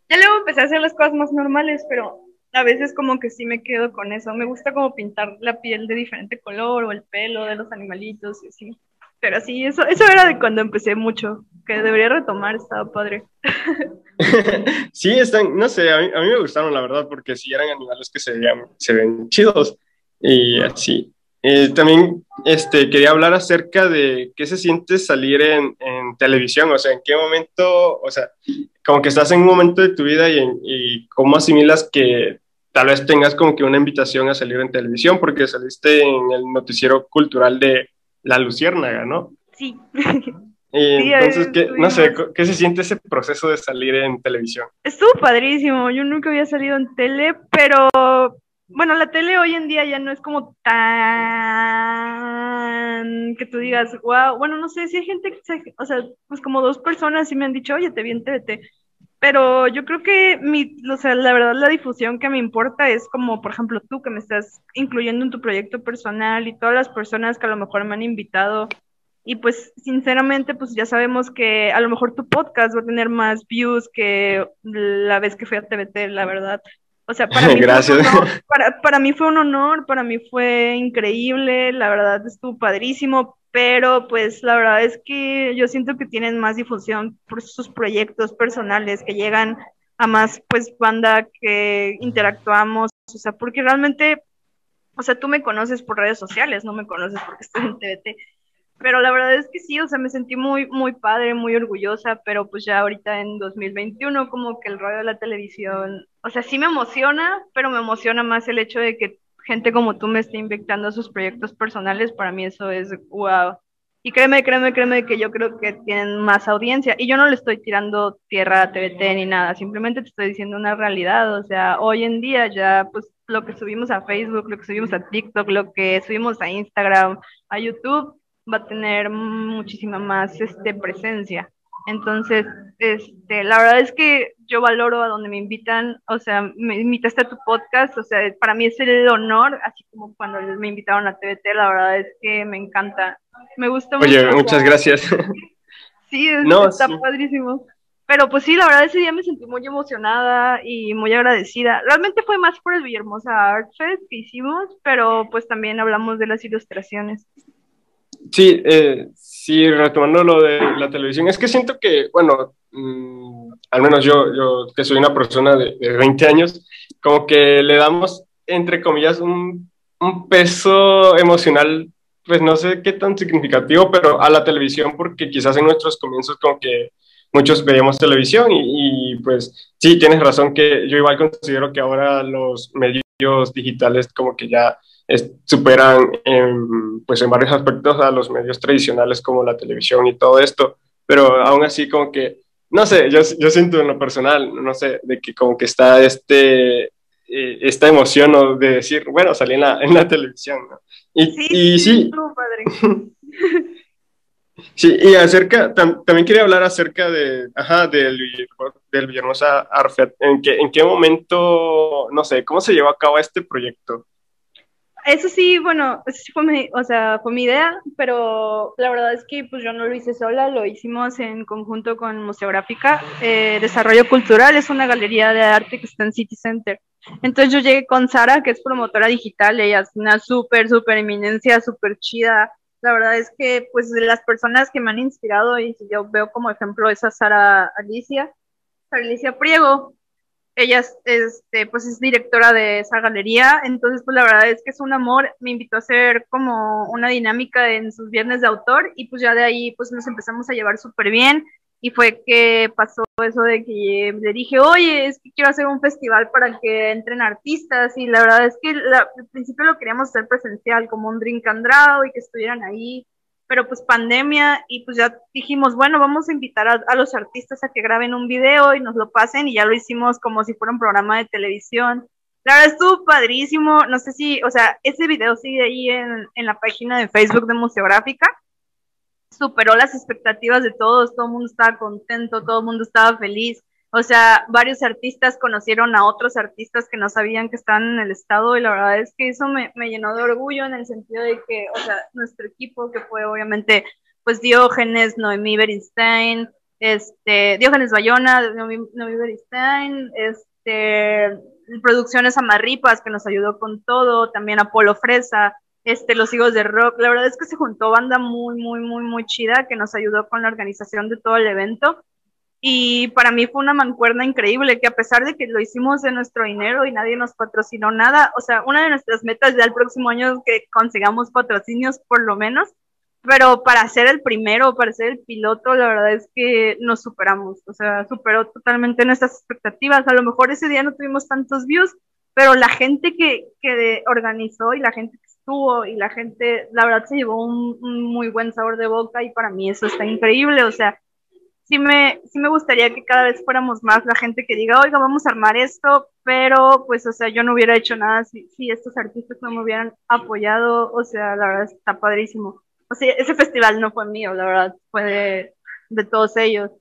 Ya luego empecé a hacer las cosas más normales, pero a veces como que sí me quedo con eso. Me gusta como pintar la piel de diferente color o el pelo de los animalitos y así. Pero sí, eso, eso era de cuando empecé mucho, que debería retomar, estaba padre. sí, están, no sé, a mí, me gustaron la verdad, porque sí eran animales que se, veían, se ven chidos y así. Eh, también este, quería hablar acerca de qué se siente salir en, en, televisión, o sea, en qué momento, o sea, como que estás en un momento de tu vida y, y cómo asimilas que tal vez tengas como que una invitación a salir en televisión porque saliste en el noticiero cultural de La Luciérnaga, ¿no? Sí. Y entonces, ¿qué, no sé, ¿qué se siente ese proceso de salir en televisión? Estuvo padrísimo, yo nunca había salido en tele, pero bueno, la tele hoy en día ya no es como tan que tú digas, wow, bueno, no sé si hay gente o sea, pues como dos personas sí me han dicho, oye, te vi en TVT, pero yo creo que mi, o sea, la verdad la difusión que me importa es como, por ejemplo, tú que me estás incluyendo en tu proyecto personal y todas las personas que a lo mejor me han invitado. Y pues sinceramente, pues ya sabemos que a lo mejor tu podcast va a tener más views que la vez que fui a TVT, la verdad. O sea, para mí, Gracias. para, para mí fue un honor, para mí fue increíble, la verdad estuvo padrísimo, pero pues la verdad es que yo siento que tienen más difusión por sus proyectos personales que llegan a más pues banda que interactuamos, o sea, porque realmente, o sea, tú me conoces por redes sociales, no me conoces porque estoy en TVT, pero la verdad es que sí, o sea, me sentí muy, muy padre, muy orgullosa, pero pues ya ahorita en 2021 como que el rollo de la televisión, o sea, sí me emociona, pero me emociona más el hecho de que gente como tú me esté invitando a sus proyectos personales, para mí eso es wow. Y créeme, créeme, créeme que yo creo que tienen más audiencia. Y yo no le estoy tirando tierra a TVT ni nada, simplemente te estoy diciendo una realidad. O sea, hoy en día ya, pues lo que subimos a Facebook, lo que subimos a TikTok, lo que subimos a Instagram, a YouTube, va a tener muchísima más este, presencia. Entonces, este, la verdad es que yo valoro a donde me invitan, o sea, me invitaste a tu podcast, o sea, para mí es el honor, así como cuando me invitaron a TVT, la verdad es que me encanta, me gusta mucho. Oye, muchas gracias. Sí, está padrísimo. Pero pues sí, la verdad ese día me sentí muy emocionada y muy agradecida. Realmente fue más por el Villahermosa Art Fest que hicimos, pero pues también hablamos de las ilustraciones. Sí, eh, sí, retomando lo de la televisión, es que siento que, bueno, mm, al menos yo, yo que soy una persona de, 20 años, como que le damos, entre comillas, un, un, peso emocional, pues no sé qué tan significativo, pero a la televisión, porque quizás en nuestros comienzos como que muchos veíamos televisión y, y pues sí, tienes razón que yo igual considero que ahora los medios digitales como que ya superan en, pues en varios aspectos a los medios tradicionales como la televisión y todo esto, pero aún así como que, no sé, yo, yo siento en lo personal, no sé, de que como que está este, eh, esta emoción de decir, bueno, salí en la, en la televisión, Y sí, y, sí, padre. Sí, y acerca, también quería hablar acerca de, ajá, del, del Villahermosa Arfet. ¿En qué, ¿En qué momento, no sé, cómo se llevó a cabo este proyecto? Eso sí, bueno, sí fue mi, o sea, fue mi idea, pero la verdad es que pues yo no lo hice sola, lo hicimos en conjunto con Museográfica. Eh, Desarrollo Cultural es una galería de arte que está en City Center. Entonces yo llegué con Sara, que es promotora digital, ella es una súper, súper eminencia, súper chida. La verdad es que, pues, las personas que me han inspirado y yo veo como ejemplo esa Sara Alicia, Sara Alicia Priego, ella es, este, pues es directora de esa galería, entonces pues la verdad es que es un amor, me invitó a hacer como una dinámica en sus viernes de autor y pues ya de ahí pues nos empezamos a llevar súper bien y fue que pasó eso de que le dije, oye, es que quiero hacer un festival para que entren artistas y la verdad es que al principio lo queríamos hacer presencial como un drink and draw y que estuvieran ahí pero pues pandemia y pues ya dijimos, bueno, vamos a invitar a, los artistas a que graben un video y nos lo pasen y ya lo hicimos como si fuera un programa de televisión. La verdad estuvo padrísimo, no sé si, o sea, ese video sigue ahí en, en la página de Facebook de Museográfica, superó las expectativas de todos, todo el mundo estaba contento, todo el mundo estaba feliz. O sea, varios artistas conocieron a otros artistas que no sabían que estaban en el estado y la verdad es que eso me, me llenó de orgullo en el sentido de que, o sea, nuestro equipo, que fue obviamente, pues Diógenes, Noemí Beristain, este, Diógenes Bayona, Noemí, Noemí Beristain, este, Producciones Amarripas, que nos ayudó con todo, también Apolo Fresa, este, los hijos de rock. La verdad es que se juntó banda muy, muy, muy, muy chida que nos ayudó con la organización de todo el evento. Y para mí fue una mancuerna increíble, que a pesar de que lo hicimos de nuestro dinero y nadie nos patrocinó nada, o sea, una de nuestras metas ya el próximo año es que consigamos patrocinios por lo menos, pero para ser el primero, para ser el piloto, la verdad es que nos superamos, o sea, superó totalmente nuestras expectativas. A lo mejor ese día no tuvimos tantos views, pero la gente que, que organizó y la gente que estuvo y la gente, la verdad se llevó un, un muy buen sabor de boca y para mí eso está increíble, o sea, sí me, sí me gustaría que cada vez fuéramos más la gente que diga, oiga, vamos a armar esto, pero pues, o sea, yo no hubiera hecho nada si, si estos artistas no me hubieran apoyado, o sea, la verdad está padrísimo. O sea, ese festival no fue mío, la verdad, fue de, de todos ellos.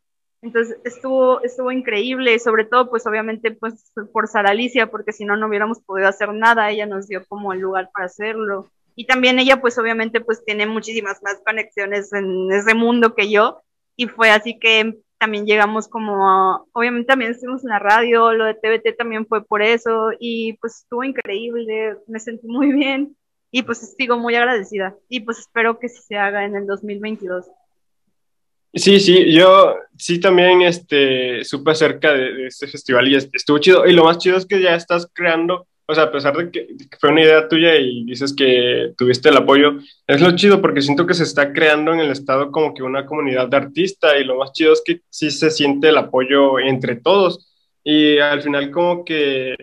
Entonces estuvo, estuvo increíble, sobre todo pues obviamente pues por Sara Alicia, porque si no no hubiéramos podido hacer nada, ella nos dio como el lugar para hacerlo. Y también ella pues obviamente pues tiene muchísimas más conexiones en ese mundo que yo, y fue así que también llegamos como, obviamente también estuvimos en la radio, lo de TVT también fue por eso y pues estuvo increíble, me sentí muy bien y pues sigo muy agradecida y pues espero que se haga en el 2022. Sí, sí, yo sí también este, supe acerca de, de este festival y estuvo chido y lo más chido es que ya estás creando o sea, a pesar de que, fue una idea tuya y dices que tuviste el apoyo, es lo chido porque siento que se está creando en el estado como que una comunidad de artistas y lo más chido es que sí se siente el apoyo entre todos. Y al final como que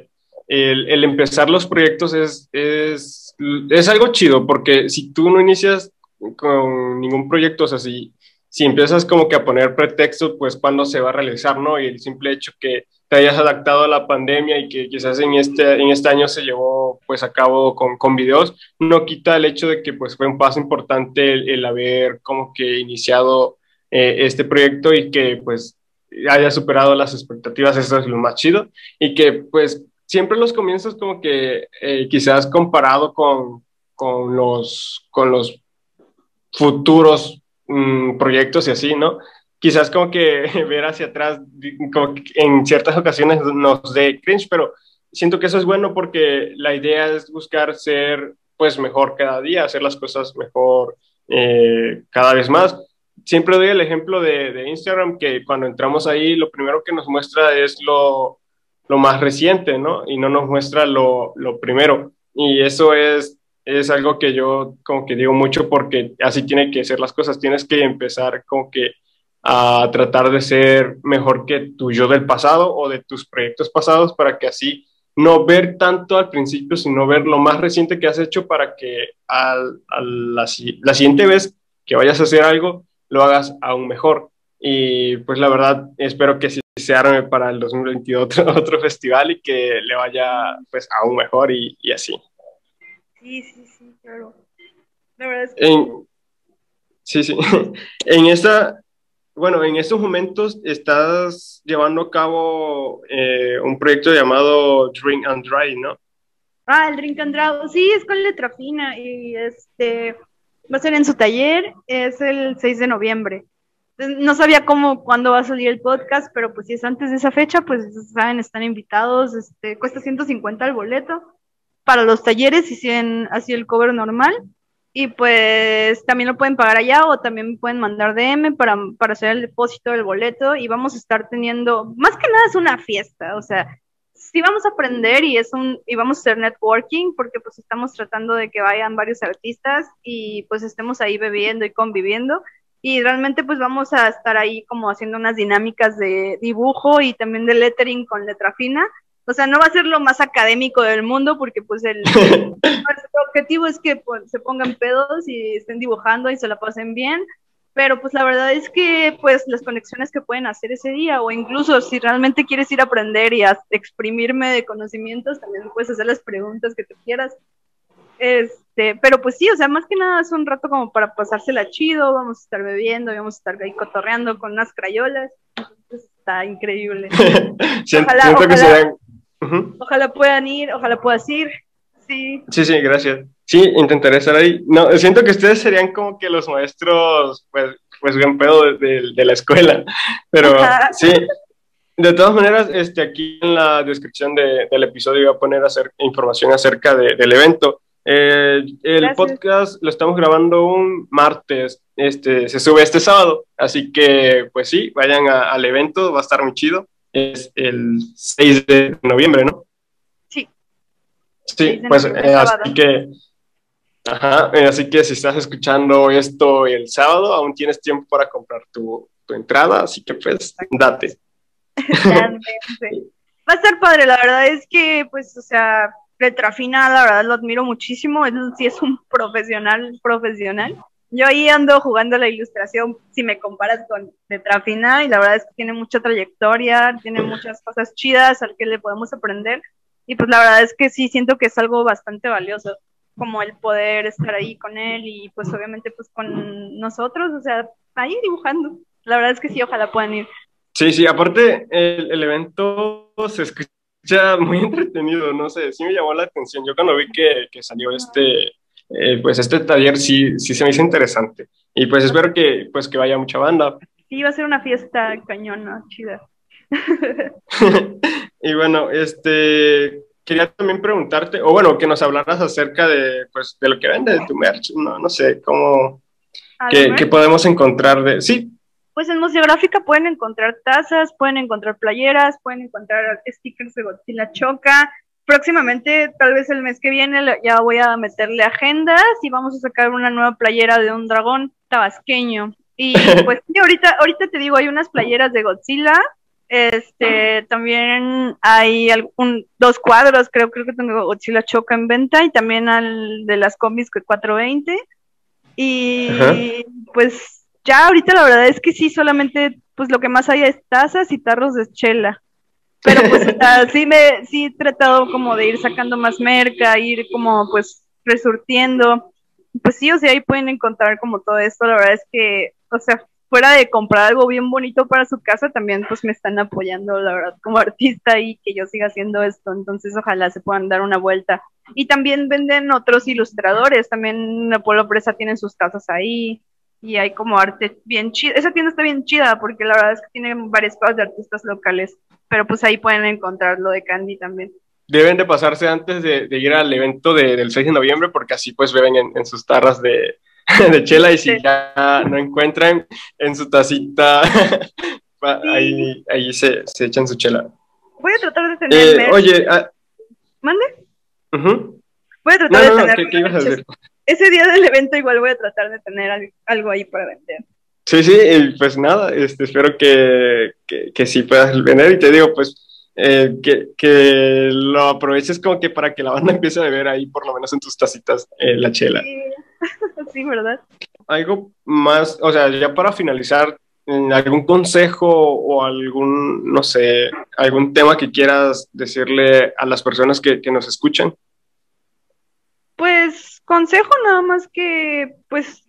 el, el empezar los proyectos es, es, es, algo chido porque si tú no inicias con ningún proyecto, o sea, si, si empiezas como que a poner pretextos, pues cuándo se va a realizar, ¿no? Y el simple hecho que te hayas adaptado a la pandemia y que quizás en este, en este año se llevó pues a cabo con, con videos, no quita el hecho de que pues fue un paso importante el, haber como que iniciado eh, este proyecto y que pues haya superado las expectativas, eso es lo más chido, y que pues siempre los comienzos como que eh, quizás comparado con, con, los, con los futuros mm, proyectos y así, ¿no? quizás como que ver hacia atrás, como que en ciertas ocasiones nos dé cringe, pero siento que eso es bueno porque la idea es buscar ser pues mejor cada día, hacer las cosas mejor eh, cada vez más. Siempre doy el ejemplo de, de, Instagram, que cuando entramos ahí, lo primero que nos muestra es lo, lo más reciente, ¿no? Y no nos muestra lo, lo primero. Y eso es, es algo que yo como que digo mucho porque así tiene que ser las cosas. Tienes que empezar como que a tratar de ser mejor que tu yo del pasado o de tus proyectos pasados para que así no ver tanto al principio, sino ver lo más reciente que has hecho para que al, la, la, siguiente vez que vayas a hacer algo, lo hagas aún mejor. Y pues la verdad, espero que sí se arme para el 2022 otro, otro festival y que le vaya pues aún mejor y, y así. Sí, sí, sí, claro. La verdad es que... En, sí, sí. en esta, bueno, en estos momentos estás llevando a cabo eh, un proyecto llamado Drink and Dry, ¿no? Ah, el Drink and Dry, sí, es con letra fina y este va a ser en su taller, es el 6 de noviembre. No sabía cómo, cuándo va a salir el podcast, pero pues si es antes de esa fecha, pues saben, están invitados, este, cuesta 150 el boleto para los talleres 100 así el cover normal. y pues también lo pueden pagar allá o también pueden mandar DM para, para hacer el depósito del boleto y vamos a estar teniendo, más que nada es una fiesta, o sea, sí vamos a aprender y es un y vamos a hacer networking porque pues estamos tratando de que vayan varios artistas y pues estemos ahí bebiendo y conviviendo y realmente pues vamos a estar ahí como haciendo unas dinámicas de dibujo y también de lettering con letra fina. O sea, no va a ser lo más académico del mundo porque pues el, objetivo es que pues, se pongan pedos y estén dibujando y se la pasen bien, pero pues la verdad es que pues las conexiones que pueden hacer ese día o incluso si realmente quieres ir a aprender y a exprimirme de conocimientos, también puedes hacer las preguntas que te quieras. Este, pero pues sí, o sea, más que nada es un rato como para pasársela chido, vamos a estar bebiendo, vamos a estar ahí cotorreando con unas crayolas. está increíble. ojalá, ojalá, ojalá puedan ir, ojalá puedas ir. Sí. Sí, sí, gracias. Sí, intentaré estar ahí. No, siento que ustedes serían como que los maestros, pues, pues buen pedo de, de, la escuela. Pero sí, de todas maneras, este, aquí en la descripción de, del episodio voy a poner información acerca de, del evento. Eh, el podcast lo estamos grabando un martes, este, se sube este sábado, así que pues sí, vayan al evento, va a estar muy chido. Es el 6 de noviembre, ¿no? Sí. Sí, pues eh, así que Ajá, eh, así que si estás escuchando esto el sábado, aún tienes tiempo para comprar tu, tu entrada, así que pues date. Va a estar padre, la verdad es que, pues, o sea, Letrafina, la verdad lo admiro muchísimo, él sí es un profesional, profesional. Yo ahí ando jugando la ilustración, si me comparas con Letrafina, y la verdad es que tiene mucha trayectoria, tiene muchas cosas chidas al que le podemos aprender, y pues la verdad es que sí siento que es algo bastante valioso como el poder estar ahí con él y pues obviamente pues con nosotros, o sea, ahí dibujando. La verdad es que sí, ojalá puedan ir. Sí, sí, aparte el, evento se escucha muy entretenido, no sé, sí me llamó la atención. Yo cuando vi que, que salió este, eh, pues este taller sí, sí se me hizo interesante. Y pues espero que, pues que vaya mucha banda. Sí, va a ser una fiesta cañona, chida. y bueno, este, quería también preguntarte, o bueno, que nos hablaras acerca de, pues, de lo que vende de tu merch, no, no sé, cómo, qué, podemos encontrar de, sí. Pues en Museográfica pueden encontrar tazas, pueden encontrar playeras, pueden encontrar stickers de Godzilla Choca. Próximamente, tal vez el mes que viene, ya voy a meterle agendas y vamos a sacar una nueva playera de un dragón tabasqueño. Y pues sí, ahorita, ahorita te digo, hay unas playeras de Godzilla, este, también hay algún, dos cuadros, creo, creo que tengo Godzilla Choca en venta y también al de las combis que 420. Y pues ya ahorita la verdad es que sí, solamente pues lo que más hay es tazas y tarros de chela. Pero pues sí me sí he tratado como de ir sacando más merca, ir como pues resurtiendo. Pues sí, o sea, ahí pueden encontrar como todo esto, la verdad es que, o sea, fuera de comprar algo bien bonito para su casa, también pues me están apoyando, la verdad, como artista y que yo siga haciendo esto, entonces ojalá se puedan dar una vuelta. Y también venden otros ilustradores, también Pueblo Presa tienen sus casas ahí y hay como arte bien chida. Esa tienda está bien chida porque la verdad es que tiene varias cosas de artistas locales, pero pues ahí pueden encontrar lo de Candy también. Deben de pasarse antes de, ir al evento del 6 de noviembre porque así pues beben en sus tarras de, de chela y si ya no encuentran en su tacita, ahí, ahí se, se, echan su chela. Voy a tratar de tener... Eh, oye, ah, ¿mande? Voy a tratar de tener... ¿qué, ibas a hacer? Ese día del evento igual voy a tratar de tener algo ahí para vender. Sí, sí, pues nada, este, espero que, que, que sí puedas vender y te digo, pues eh, que, que, lo aproveches como que para que la banda empiece a beber ahí, por lo menos en tus tacitas, eh, la chela. Sí. ¿verdad? Algo más, o sea, ya para finalizar, ¿algún consejo o algún, no sé, algún tema que quieras decirle a las personas que, que nos escuchan? Pues consejo nada más que, pues,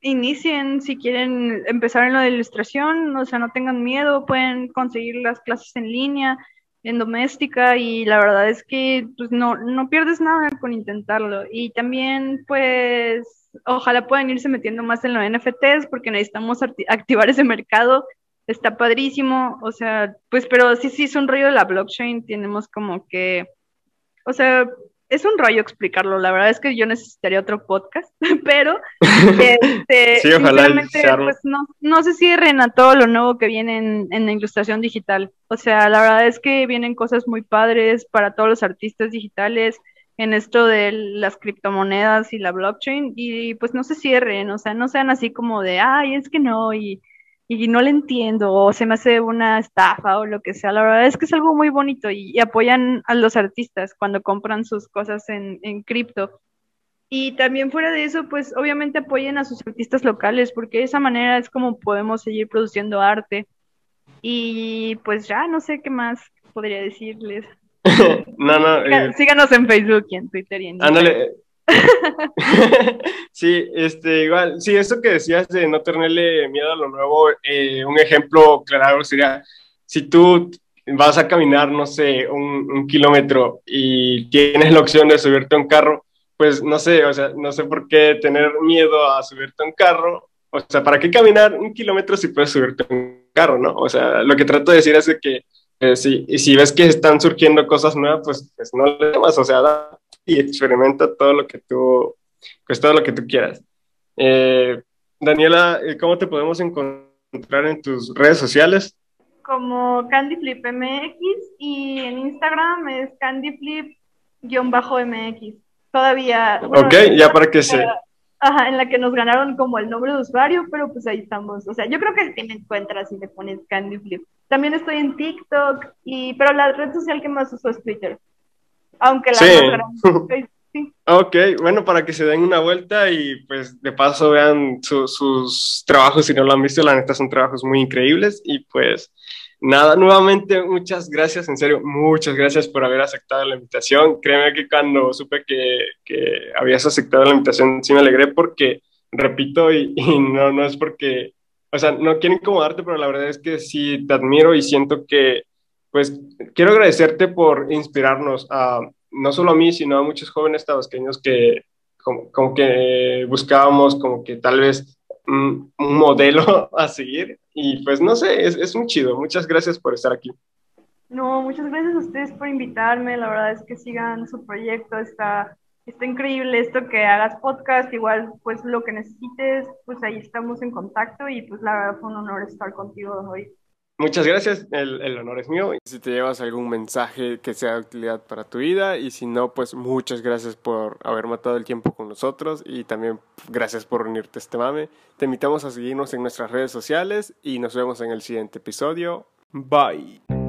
inicien si quieren empezar en de ilustración, o sea, no tengan miedo, pueden conseguir las clases en línea, en doméstica y la verdad es que pues no, no pierdes nada con intentarlo. Y también pues ojalá puedan irse metiendo más en los NFTs porque necesitamos activar ese mercado. Está padrísimo, o sea, pues pero sí, sí es un rollo de la blockchain, tenemos como que, o sea, es un rollo explicarlo, la verdad es que yo necesitaría otro podcast, pero este, sí, ojalá pues no, no se cierren a todo lo nuevo que viene en, en, la ilustración digital. O sea, la verdad es que vienen cosas muy padres para todos los artistas digitales en esto de las criptomonedas y la blockchain y pues no se cierren, o sea, no sean así como de, ay, es que no, y y no le entiendo o se me hace una estafa o lo que sea. La verdad es que es algo muy bonito y, apoyan a los artistas cuando compran sus cosas en, en cripto. Y también fuera de eso, pues obviamente apoyen a sus artistas locales porque de esa manera es como podemos seguir produciendo arte. Y pues ya no sé qué más podría decirles. no, no. Eh, síganos en Facebook y en Twitter y en Ándale, sí, este, igual, sí, eso que decías de no tenerle miedo a lo nuevo, eh, un ejemplo claro sería, si tú vas a caminar, no sé, un, kilómetro y tienes la opción de subirte a un carro, pues no sé, o sea, no sé por qué tener miedo a subirte a un carro, o sea, ¿para qué caminar un kilómetro si puedes subirte a un carro, no? O sea, lo que trato de decir es que eh, si, si ves que están surgiendo cosas nuevas, pues, pues no le temas, o sea, da, y experimenta todo lo que tú, pues todo lo que tú quieras. Eh, Daniela, eh, ¿cómo te podemos encontrar en tus redes sociales? Como CandyFlipMX y en Instagram es CandyFlip-MX. Todavía. ok, ya para que se. Ajá, en la que nos ganaron como el nombre de usuario, pero pues ahí estamos. O sea, yo creo que si me encuentras y le pones CandyFlip. También estoy en TikTok, y, pero la red social que más uso es Twitter aunque la sí. sí. Ok, bueno, para que se den una vuelta y pues de paso vean sus trabajos, si no lo han visto, la neta son trabajos muy increíbles y pues nada, nuevamente muchas gracias, en serio, muchas gracias por haber aceptado la invitación. Créeme que cuando supe que, que habías aceptado la invitación sí me alegré porque, repito, y, y no, no es porque, o sea, no quiero incomodarte, pero la verdad es que sí te admiro y siento que pues quiero agradecerte por inspirarnos a no solo a mí, sino a muchos jóvenes tabasqueños que como, que buscábamos como que tal vez un, modelo a seguir y pues no sé, es, es muy chido. Muchas gracias por estar aquí. No, muchas gracias a ustedes por invitarme. La verdad es que sigan su proyecto. Está, está increíble esto que hagas podcast. Igual, pues lo que necesites, pues ahí estamos en contacto y pues la verdad fue un honor estar contigo hoy. Muchas gracias, el, honor es mío. Si te llevas algún mensaje que sea de utilidad para tu vida y si no, pues muchas gracias por haber matado el tiempo con nosotros y también gracias por unirte a este mame. Te invitamos a seguirnos en nuestras redes sociales y nos vemos en el siguiente episodio. Bye.